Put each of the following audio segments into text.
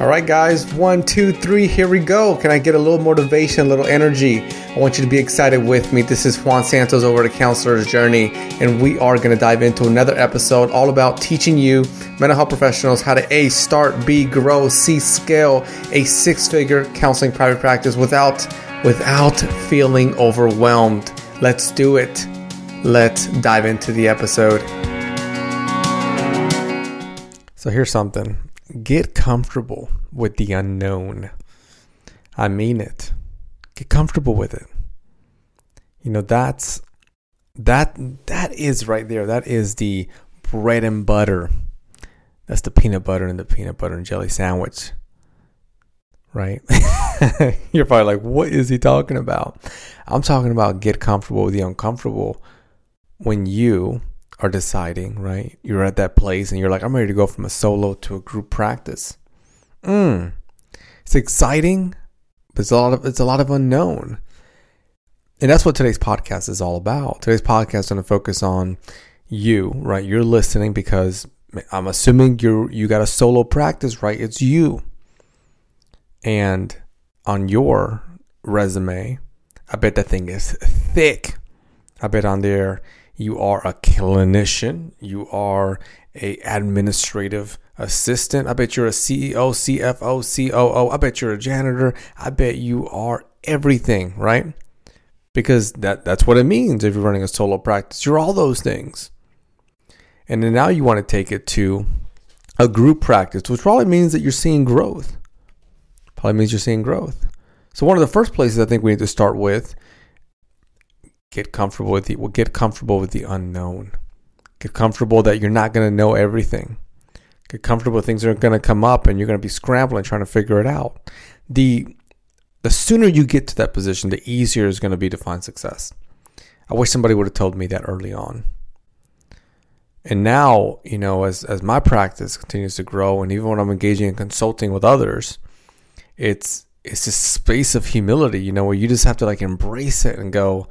All right, guys, one, two, three, here we go. Can I get a little motivation, a little energy? I want you to be excited with me. This is Juan Santos over at Counselor's Journey, and we are going to dive into another episode all about teaching you, mental health professionals, how to A, start, B, grow, C, scale a six figure counseling private practice without, without feeling overwhelmed. Let's do it. Let's dive into the episode. So here's something get comfortable with the unknown. I mean it. Get comfortable with it. You know, that's that that is right there. That is the bread and butter. That's the peanut butter and the peanut butter and jelly sandwich. Right? You're probably like, what is he talking about? I'm talking about get comfortable with the uncomfortable when you are deciding, right? You're at that place and you're like, I'm ready to go from a solo to a group practice. Mm. It's exciting, but it's a lot of it's a lot of unknown. And that's what today's podcast is all about. Today's podcast is going to focus on you, right? You're listening because I'm assuming you you got a solo practice, right? It's you. And on your resume, I bet that thing is thick. I bet on there you are a clinician, you are a administrative assistant. I bet you're a CEO, CFO, COO. I bet you're a janitor. I bet you are everything, right? Because that that's what it means if you're running a solo practice. You're all those things. And then now you want to take it to a group practice, which probably means that you're seeing growth. Probably means you're seeing growth. So one of the first places I think we need to start with get comfortable with the well, get comfortable with the unknown. Get comfortable that you're not going to know everything. Get comfortable things are going to come up and you're going to be scrambling trying to figure it out. The the sooner you get to that position, the easier it's going to be to find success. I wish somebody would have told me that early on. And now, you know, as as my practice continues to grow and even when I'm engaging in consulting with others, it's it's this space of humility, you know, where you just have to like embrace it and go,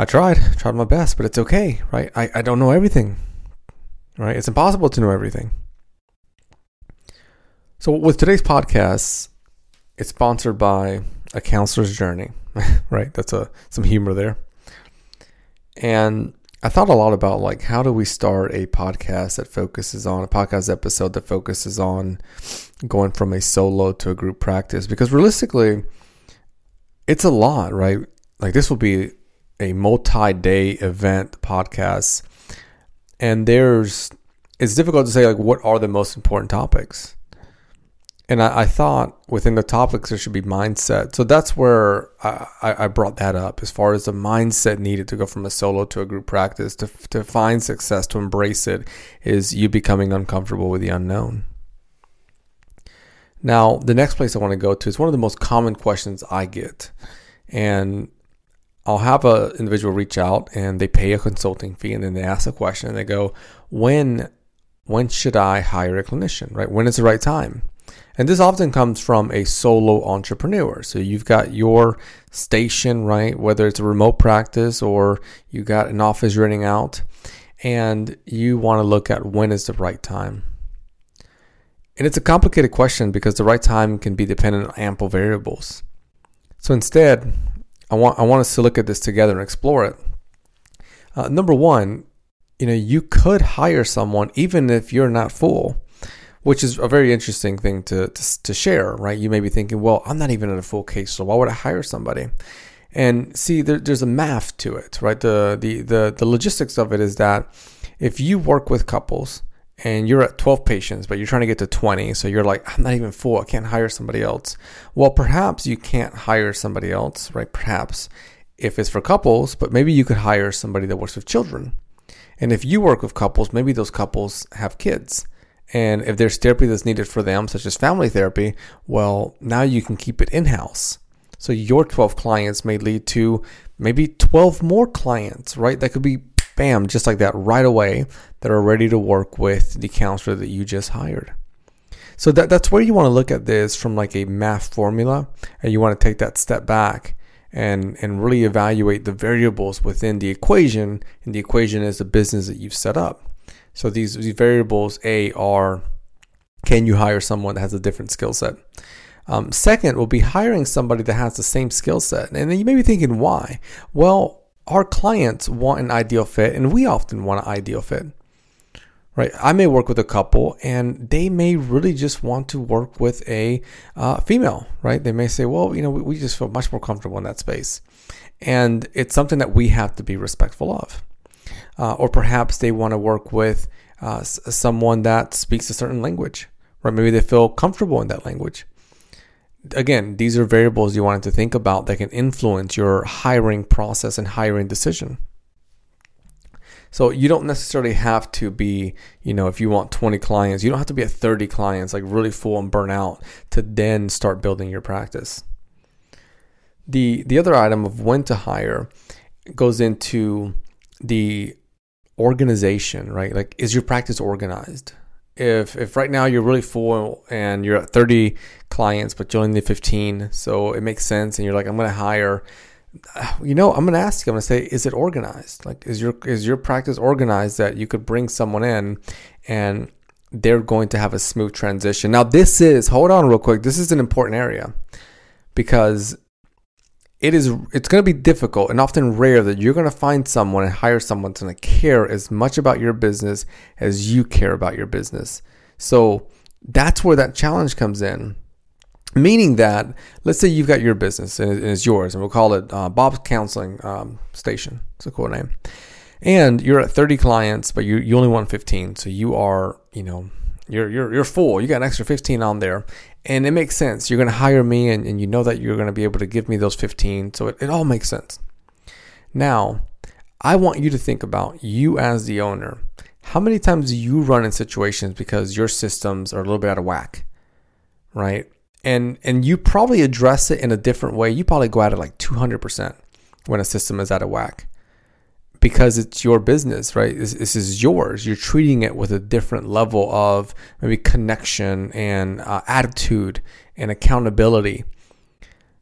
I tried, tried my best, but it's okay, right? I, I don't know everything, right? It's impossible to know everything. So, with today's podcast, it's sponsored by a counselor's journey, right? That's a some humor there. And I thought a lot about like how do we start a podcast that focuses on a podcast episode that focuses on going from a solo to a group practice because realistically it's a lot, right? Like this will be a multi-day event podcast. And there's it's difficult to say like what are the most important topics. And I, I thought within the topics there should be mindset. So that's where I, I brought that up as far as the mindset needed to go from a solo to a group practice to, to find success to embrace it is you becoming uncomfortable with the unknown. Now the next place i want to go to is one of the most common questions i get. And I'll have an individual reach out and they pay a consulting fee and then they ask a question and they go, when when should I hire a clinician? Right? When is the right time? And this often comes from a solo entrepreneur. So you've got your station, right? Whether it's a remote practice or you got an office renting out, and you want to look at when is the right time. And it's a complicated question because the right time can be dependent on ample variables. So instead, I want I want us to look at this together and explore it. Uh, number one, you know, you could hire someone even if you're not full, which is a very interesting thing to, to, to share, right? You may be thinking, well, I'm not even at a full case, so why would I hire somebody? And see, there, there's a math to it, right? The, the the the logistics of it is that if you work with couples and you're at 12 patients, but you're trying to get to 20. So you're like, I'm not even full. I can't hire somebody else. Well, perhaps you can't hire somebody else, right? Perhaps if it's for couples, but maybe you could hire somebody that works with children. And if you work with couples, maybe those couples have kids. And if there's therapy that's needed for them, such as family therapy, well, now you can keep it in house. So your 12 clients may lead to maybe 12 more clients, right? That could be bam, just like that right away, that are ready to work with the counselor that you just hired. So that, that's where you want to look at this from like a math formula, and you want to take that step back and and really evaluate the variables within the equation. And the equation is the business that you've set up. So these, these variables A are Can you hire someone that has a different skill set? Um, second will be hiring somebody that has the same skill set. And then you may be thinking, why? Well, our clients want an ideal fit, and we often want an ideal fit. Right? I may work with a couple, and they may really just want to work with a uh, female. Right? They may say, "Well, you know, we, we just feel much more comfortable in that space," and it's something that we have to be respectful of. Uh, or perhaps they want to work with uh, someone that speaks a certain language, right? Maybe they feel comfortable in that language again, these are variables you wanted to think about that can influence your hiring process and hiring decision. So you don't necessarily have to be, you know, if you want 20 clients, you don't have to be at 30 clients, like really full and burn out to then start building your practice. The the other item of when to hire goes into the organization, right? Like is your practice organized? If if right now you're really full and you're at 30 clients but you only need 15 so it makes sense and you're like i'm going to hire you know i'm going to ask you i'm going to say is it organized? Like is your is your practice organized that you could bring someone in and they're going to have a smooth transition? Now this is hold on real quick this is an important area because it is it's going to be difficult and often rare that you're going to find someone and hire someone to care as much about your business as you care about your business. So that's where that challenge comes in. Meaning that, let's say you've got your business and it's yours, and we'll call it uh, Bob's Counseling um, Station. It's a cool name. And you're at 30 clients, but you, you only want 15. So you are, you know, you're, you're, you're full. You got an extra 15 on there. And it makes sense. You're going to hire me and, and you know that you're going to be able to give me those 15. So it, it all makes sense. Now, I want you to think about you as the owner. How many times do you run in situations because your systems are a little bit out of whack? Right? And and you probably address it in a different way. You probably go at it like 200% when a system is out of whack because it's your business, right? This, this, is yours. You're treating it with a different level of maybe connection and uh, attitude and accountability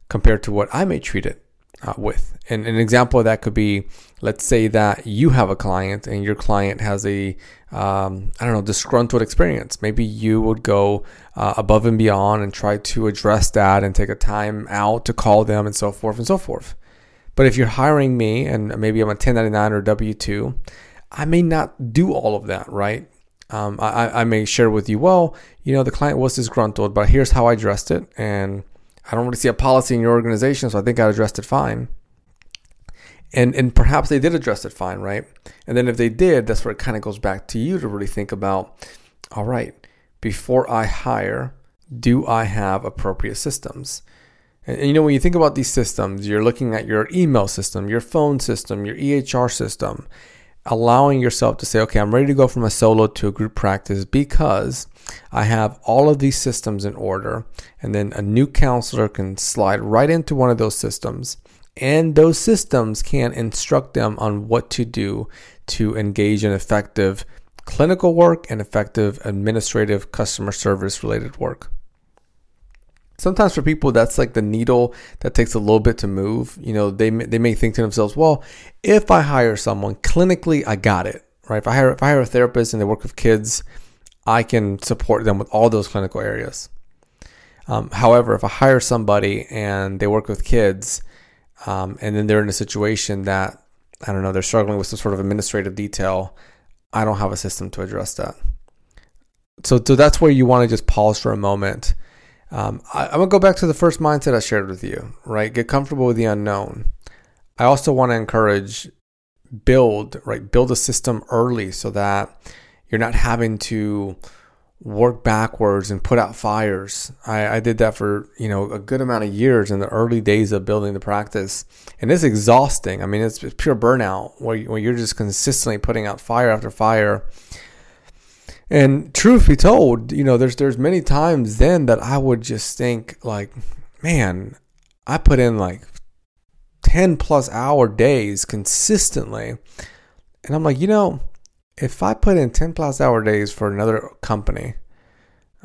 compared to what I may treat it uh, with. And an example of that could be, let's say that you have a client and your client has a, um, I don't know, disgruntled experience. Maybe you would go uh, above and beyond and try to address that and take a time out to call them and so forth and so forth. But if you're hiring me and maybe I'm a 1099 or W 2, I may not do all of that, right? Um, I, I may share with you, well, you know, the client was disgruntled, but here's how I addressed it. And I don't really see a policy in your organization, so I think I addressed it fine. And, and perhaps they did address it fine, right? And then if they did, that's where it kind of goes back to you to really think about all right, before I hire, do I have appropriate systems? And, you know, when you think about these systems, you're looking at your email system, your phone system, your EHR system, allowing yourself to say, okay, I'm ready to go from a solo to a group practice because I have all of these systems in order. And then a new counselor can slide right into one of those systems. And those systems can instruct them on what to do to engage in effective clinical work and effective administrative customer service related work sometimes for people that's like the needle that takes a little bit to move you know they, they may think to themselves well if i hire someone clinically i got it right? If i hire if i hire a therapist and they work with kids i can support them with all those clinical areas. Um, however if i hire somebody and they work with kids um, and then they're in a situation that i don't know they're struggling with some sort of administrative detail i don't have a system to address that. So, so that's where you want to just pause for a moment um, I, am gonna go back to the first mindset I shared with you, right? Get comfortable with the unknown. I also want to encourage build, right? Build a system early so that you're not having to work backwards and put out fires. I, I did that for, you know, a good amount of years in the early days of building the practice. And it's exhausting. I mean, it's, it's pure burnout where, where you're just consistently putting out fire after fire and truth be told, you know, there's there's many times then that I would just think like, man, I put in like 10 plus hour days consistently. And I'm like, you know, if I put in 10 plus hour days for another company,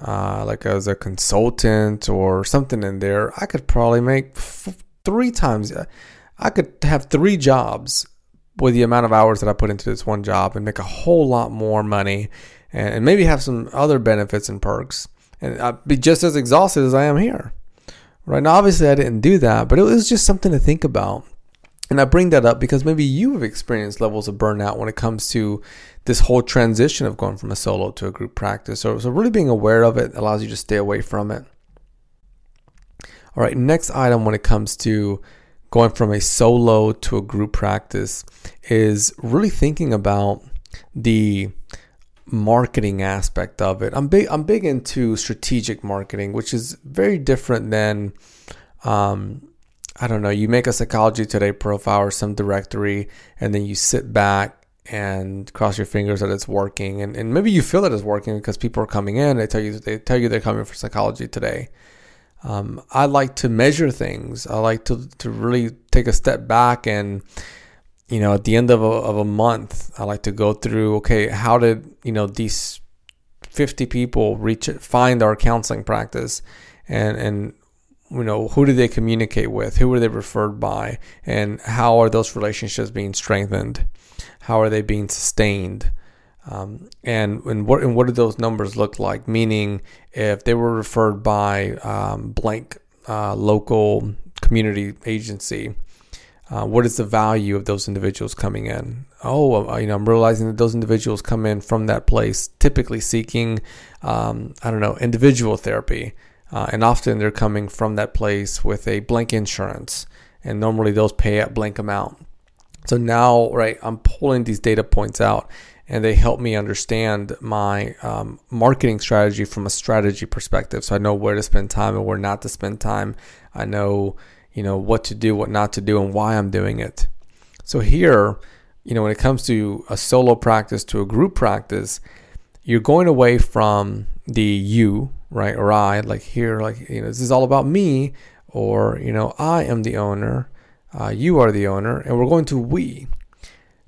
uh, like as a consultant or something in there, I could probably make f- three times. I could have three jobs with the amount of hours that I put into this one job and make a whole lot more money and, maybe have some other benefits and perks and I'd be just as exhausted as I am here. Right now, obviously, I didn't do that, but it was just something to think about. And I bring that up because maybe you have experienced levels of burnout when it comes to this whole transition of going from a solo to a group practice. So, so really being aware of it allows you to stay away from it. All right, next item when it comes to going from a solo to a group practice is really thinking about the marketing aspect of it. I'm big I'm big into strategic marketing, which is very different than um, I don't know, you make a psychology today profile or some directory and then you sit back and cross your fingers that it's working and, and maybe you feel that it's working because people are coming in, they tell you they tell you they're coming for psychology today. Um, I like to measure things. I like to, to really take a step back and you know, at the end of a, of a month, I like to go through, okay, how did, you know, these 50 people reach, find our counseling practice and, and, you know, who did they communicate with? Who were they referred by? And how are those relationships being strengthened? How are they being sustained? Um, and and what and what do those numbers look like? Meaning, if they were referred by um, blank uh, local community agency, uh, what is the value of those individuals coming in? Oh, uh, you know, I'm realizing that those individuals come in from that place, typically seeking, um, I don't know, individual therapy, uh, and often they're coming from that place with a blank insurance, and normally those pay a blank amount. So now, right, I'm pulling these data points out, and they help me understand my um, marketing strategy from a strategy perspective. So I know where to spend time and where not to spend time. I know you know, what to do, what not to do, and why I'm doing it. So here, you know, when it comes to a solo practice to a group practice, you're going away from the you, right, or I, like here, like, you know, this is all about me, or, you know, I am the owner, uh, you are the owner, and we're going to we.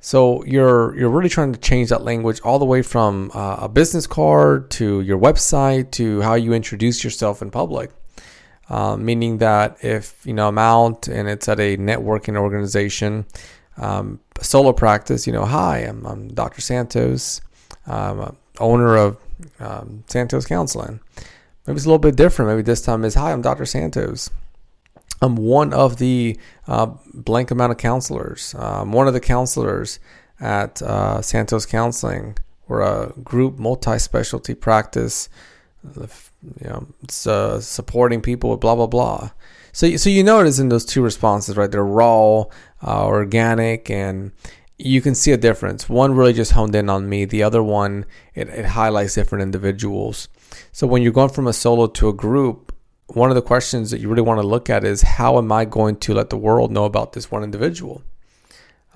So you're you're really trying to change that language all the way from uh, a business card to your website to how you introduce yourself in public. Uh, meaning that if you know I'm out and it's at a networking organization, um, solo practice, you know, hi, I'm, I'm Dr. Santos, I'm owner of um, Santos Counseling. Maybe it's a little bit different. Maybe this time is hi, I'm Dr. Santos. I'm one of the uh, blank amount of counselors. Uh, I'm one of the counselors at uh, Santos Counseling. We're a group multi-specialty practice you know, uh, supporting people with blah blah blah. So, so you notice in those two responses, right? They're raw, uh, organic, and you can see a difference. One really just honed in on me. The other one, it, it highlights different individuals. So when you're going from a solo to a group, one of the questions that you really want to look at is how am I going to let the world know about this one individual?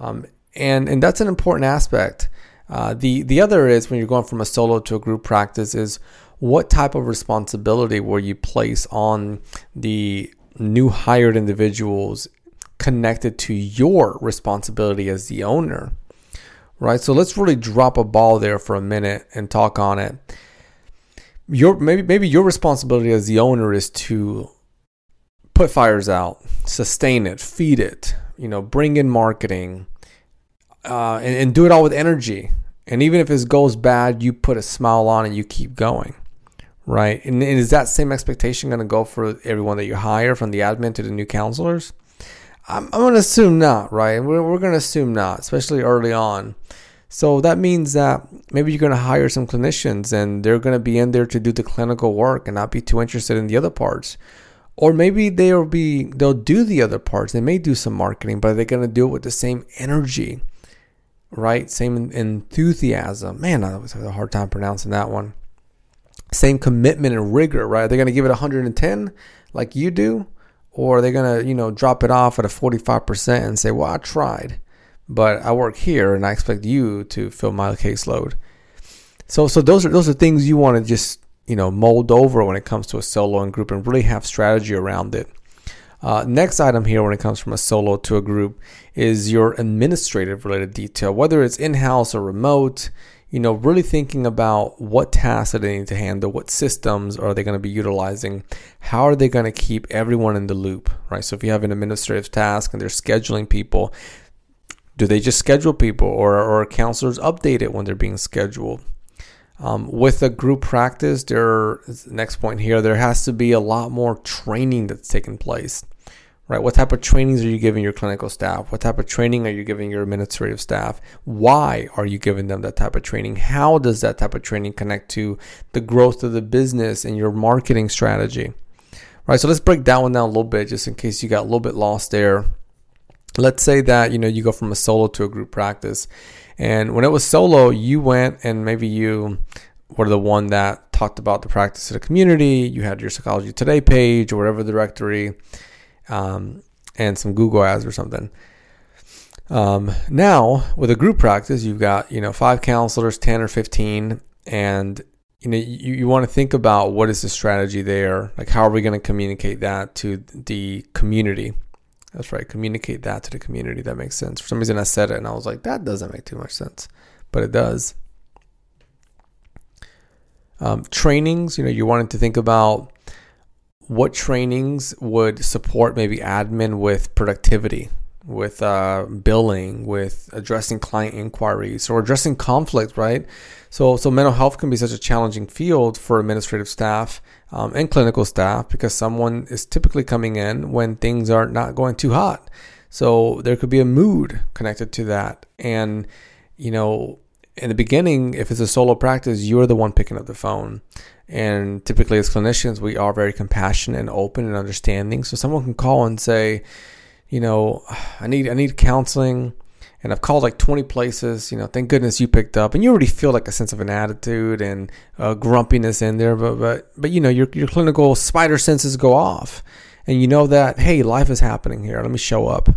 Um, and and that's an important aspect. Uh, the the other is when you're going from a solo to a group practice is what type of responsibility will you place on the new hired individuals connected to your responsibility as the owner? Right? So let's really drop a ball there for a minute and talk on it. Your maybe maybe your responsibility as the owner is to put fires out, sustain it, feed it, you know, bring in marketing, uh, and, and do it all with energy. And even if it goes bad, you put a smile on and you keep going right? And, is that same expectation going to go for everyone that you hire from the admin to the new counselors? I'm, I'm going to assume not, right? We're, we're going to assume not, especially early on. So that means that maybe you're going to hire some clinicians and they're going to be in there to do the clinical work and not be too interested in the other parts. Or maybe they'll be they'll do the other parts. They may do some marketing, but they're going to do it with the same energy, right? Same enthusiasm. Man, I always have a hard time pronouncing that one same commitment and rigor, right? They're they going to give it 110 like you do? Or they're they going to, you know, drop it off at a 45% and say, well, I tried, but I work here and I expect you to fill my caseload. So, so those are, those are things you want to just, you know, mold over when it comes to a solo and group and really have strategy around it. Uh, next item here when it comes from a solo to a group is your administrative related detail, whether it's in-house or remote you know, really thinking about what tasks are they need to handle, what systems are they going to be utilizing, how are they going to keep everyone in the loop, right? So if you have an administrative task and they're scheduling people, do they just schedule people or, or counselors update it when they're being scheduled? Um, with a group practice, there next point here, there has to be a lot more training that's taking place. Right? What type of trainings are you giving your clinical staff? What type of training are you giving your administrative staff? Why are you giving them that type of training? How does that type of training connect to the growth of the business and your marketing strategy? Right? So let's break that one down a little bit just in case you got a little bit lost there. Let's say that, you know, you go from a solo to a group practice and when it was solo, you went and maybe you were the one that talked about the practice to the community. You had your Psychology Today page or whatever directory, um, and some Google ads or something. Um, now with a group practice, you've got you know five counselors, ten or fifteen, and you know you, you want to think about what is the strategy there. Like how are we going to communicate that to the community? That's right. Communicate that to the community. That makes sense. For some reason, I said it and I was like, that doesn't make too much sense, but it does. Um, trainings, you know, you wanted to think about what trainings would support maybe admin with productivity, with uh, billing, with addressing client inquiries, or addressing conflict, right? So, so mental health can be such a challenging field for administrative staff um, and clinical staff because someone is typically coming in when things are not going too hot. So there could be a mood connected to that. And, you know, in the beginning, if it's a solo practice, you're the one picking up the phone. And typically, as clinicians, we are very compassionate and open and understanding. So someone can call and say, you know, I need I need counseling and I've called like 20 places. You know, thank goodness you picked up, and you already feel like a sense of an attitude and grumpiness in there. But but but you know, your your clinical spider senses go off, and you know that hey, life is happening here. Let me show up.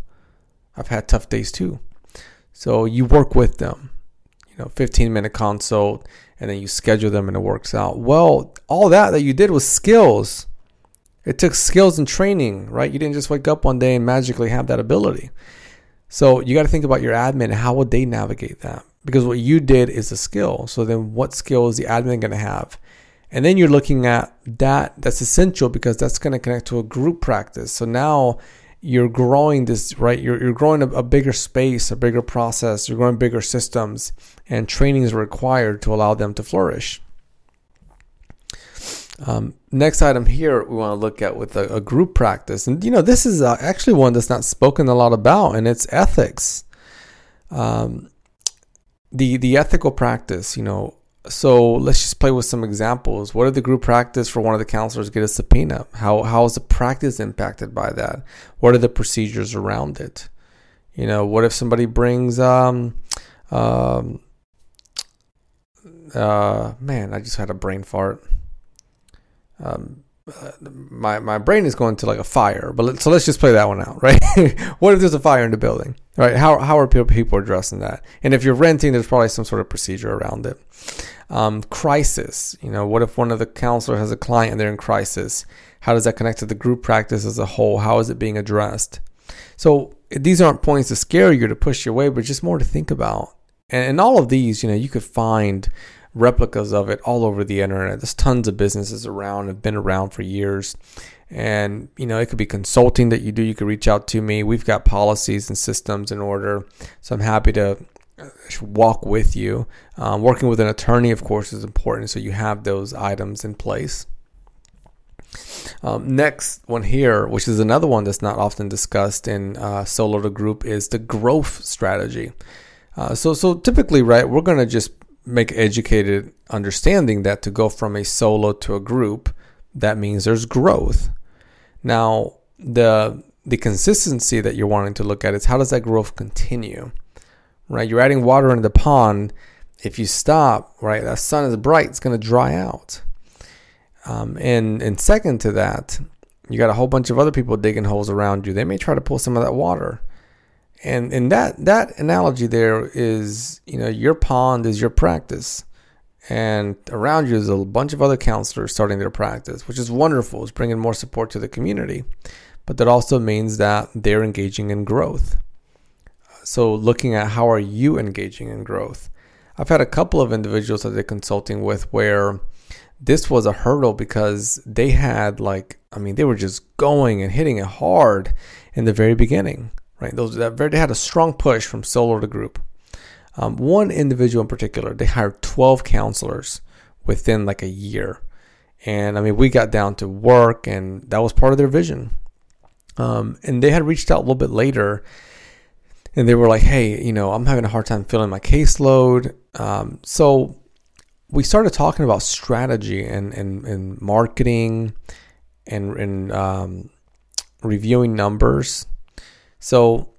I've had tough days too, so you work with them. You know, 15 minute consult, and then you schedule them, and it works out. Well, all that that you did was skills. It took skills and training, right? You didn't just wake up one day and magically have that ability. So you got to think about your admin. How would they navigate that? Because what you did is a skill. So then what skill is the admin going to have? And then you're looking at that. That's essential because that's going to connect to a group practice. So now you're growing this, right? You're, you're growing a, a bigger space, a bigger process. You're growing bigger systems and training is required to allow them to flourish. Um, next item here we want to look at with a, a group practice, and you know this is uh, actually one that's not spoken a lot about, and it's ethics. Um, the the ethical practice, you know. So let's just play with some examples. What if the group practice for one of the counselors get a subpoena? How how is the practice impacted by that? What are the procedures around it? You know, what if somebody brings um, um, uh, man, I just had a brain fart um, my my brain is going to like a fire. But let, so let's just play that one out, right? what if there's a fire in the building, right? How how are people people addressing that? And if you're renting, there's probably some sort of procedure around it. Um, crisis, you know, what if one of the counselors has a client and they're in crisis? How does that connect to the group practice as a whole? How is it being addressed? So these aren't points to scare you to push you away, but just more to think about. And, and all of these, you know, you could find replicas of it all over the internet. There's tons of businesses around, have been around for years. And, you know, it could be consulting that you do. You could reach out to me. We've got policies and systems in order. So I'm happy to uh, walk with you. Um, working with an attorney, of course, is important. So you have those items in place. Um, next one here, which is another one that's not often discussed in uh, solo to group, is the growth strategy. Uh, so, so typically, right, we're going to just make educated understanding that to go from a solo to a group, that means there's growth. Now, the the consistency that you're wanting to look at is how does that growth continue? Right? You're adding water in the pond. If you stop, right, that sun is bright, it's going to dry out. Um, and and second to that, you got a whole bunch of other people digging holes around you. They may try to pull some of that water and and that that analogy there is you know your pond is your practice. And around you is a bunch of other counselors starting their practice which is wonderful. It's bringing more support to the community. But that also means that they're engaging in growth. So looking at how are you engaging in growth? I've had a couple of individuals that they're consulting with where this was a hurdle because they had like i mean they were just going and hitting it hard in the very beginning right? Those that very, they had a strong push from solo to group. Um, one individual in particular, they hired 12 counselors within like a year. And I mean, we got down to work, and that was part of their vision. Um, and they had reached out a little bit later, and they were like, "Hey, you know, I'm having a hard time filling my caseload." Um, so we started talking about strategy and and, and marketing, and and um, reviewing numbers. So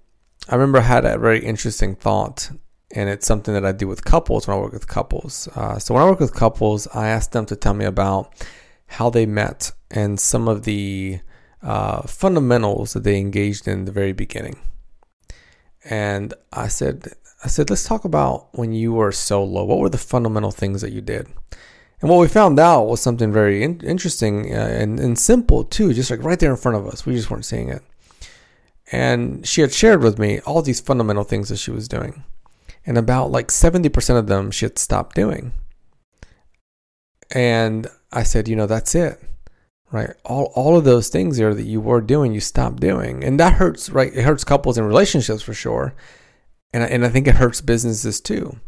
I remember I had a very interesting thought, and it's something that I do with couples when I work with couples. Uh, so when I work with couples, I ask them to tell me about how they met and some of the uh, fundamentals that they engaged in the very beginning. And I said, I said, let's talk about when you were solo. What were the fundamental things that you did? And what we found out was something very in- interesting uh, and, and simple too, just like right there in front of us. We just weren't seeing it. And she had shared with me all these fundamental things that she was doing. And about like 70% of them she had stopped doing. And I said, you know, that's it. Right? All all of those things there that you were doing, you stopped doing. And that hurts, right? It hurts couples and relationships for sure. And and I think it hurts businesses too.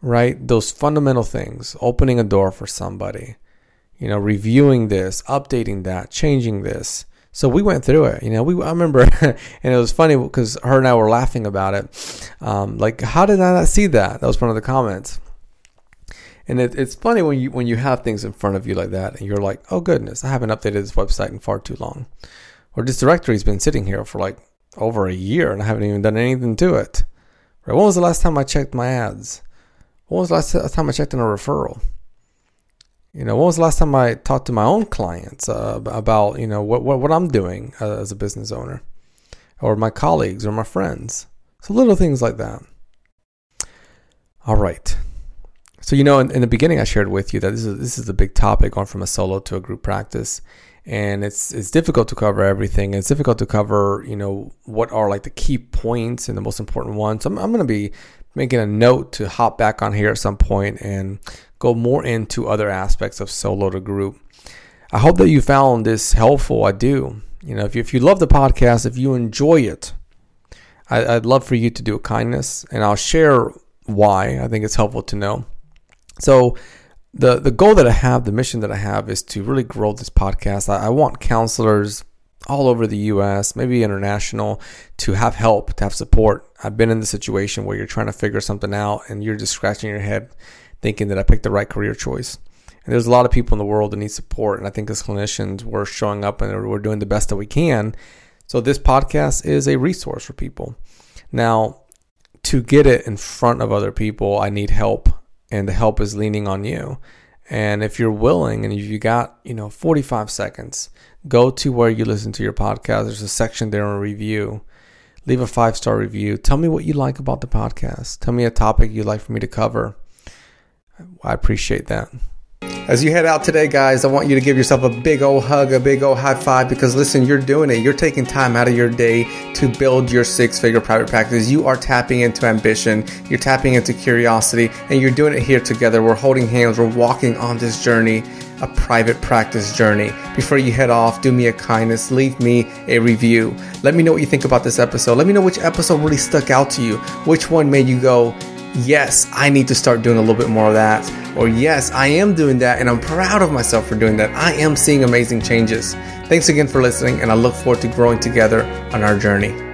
Right? Those fundamental things, opening a door for somebody, you know, reviewing this, updating that, changing this so we went through it. You know, we I remember, and it was funny because her and I were laughing about it. Um, like, how did I not see that? That was one of the comments. And it, it's funny when you when you have things in front of you like that, and you're like, oh goodness, I haven't updated this website in far too long, or this directory's been sitting here for like over a year, and I haven't even done anything to it. Right? When was the last time I checked my ads? When was the last time I checked in a referral? You know, when was the last time I talked to my own clients uh, about you know what, what what I'm doing uh, as a business owner, or my colleagues or my friends? So little things like that. All right. So you know, in, in the beginning, I shared with you that this is this is a big topic, going from a solo to a group practice, and it's it's difficult to cover everything. It's difficult to cover you know what are like the key points and the most important ones. So I'm, I'm going to be making a note to hop back on here at some point and go more into other aspects of solo to group. I hope that you found this helpful. I do. You know, if you, if you love the podcast, if you enjoy it, I, I'd love for you to do a kindness, and I'll share why. I think it's helpful to know. So, the the goal that I have, the mission that I have, is to really grow this podcast. I, I want counselors all over the U.S., maybe international, to have help, to have support. I've been in the situation where you're trying to figure something out, and you're just scratching your head thinking that I picked the right career choice. And there's a lot of people in the world that need support. And I think as clinicians, we're showing up and we're doing the best that we can. So this podcast is a resource for people. Now, to get it in front of other people, I need help. And the help is leaning on you. And if you're willing and if you got, you know, 45 seconds, go to where you listen to your podcast. There's a section there on review. Leave a five star review. Tell me what you like about the podcast. Tell me a topic you'd like for me to cover. I appreciate that. As you head out today, guys, I want you to give yourself a big old hug, a big old high five because listen, you're doing it. You're taking time out of your day to build your six figure private practice. You are tapping into ambition, you're tapping into curiosity, and you're doing it here together. We're holding hands, we're walking on this journey, a private practice journey. Before you head off, do me a kindness, leave me a review. Let me know what you think about this episode. Let me know which episode really stuck out to you, which one made you go, yes, I need to start doing a little bit more of that. Or yes, I am doing that and I'm proud of myself for doing that. I am seeing amazing changes. Thanks again for listening, and I look forward to growing together on our journey.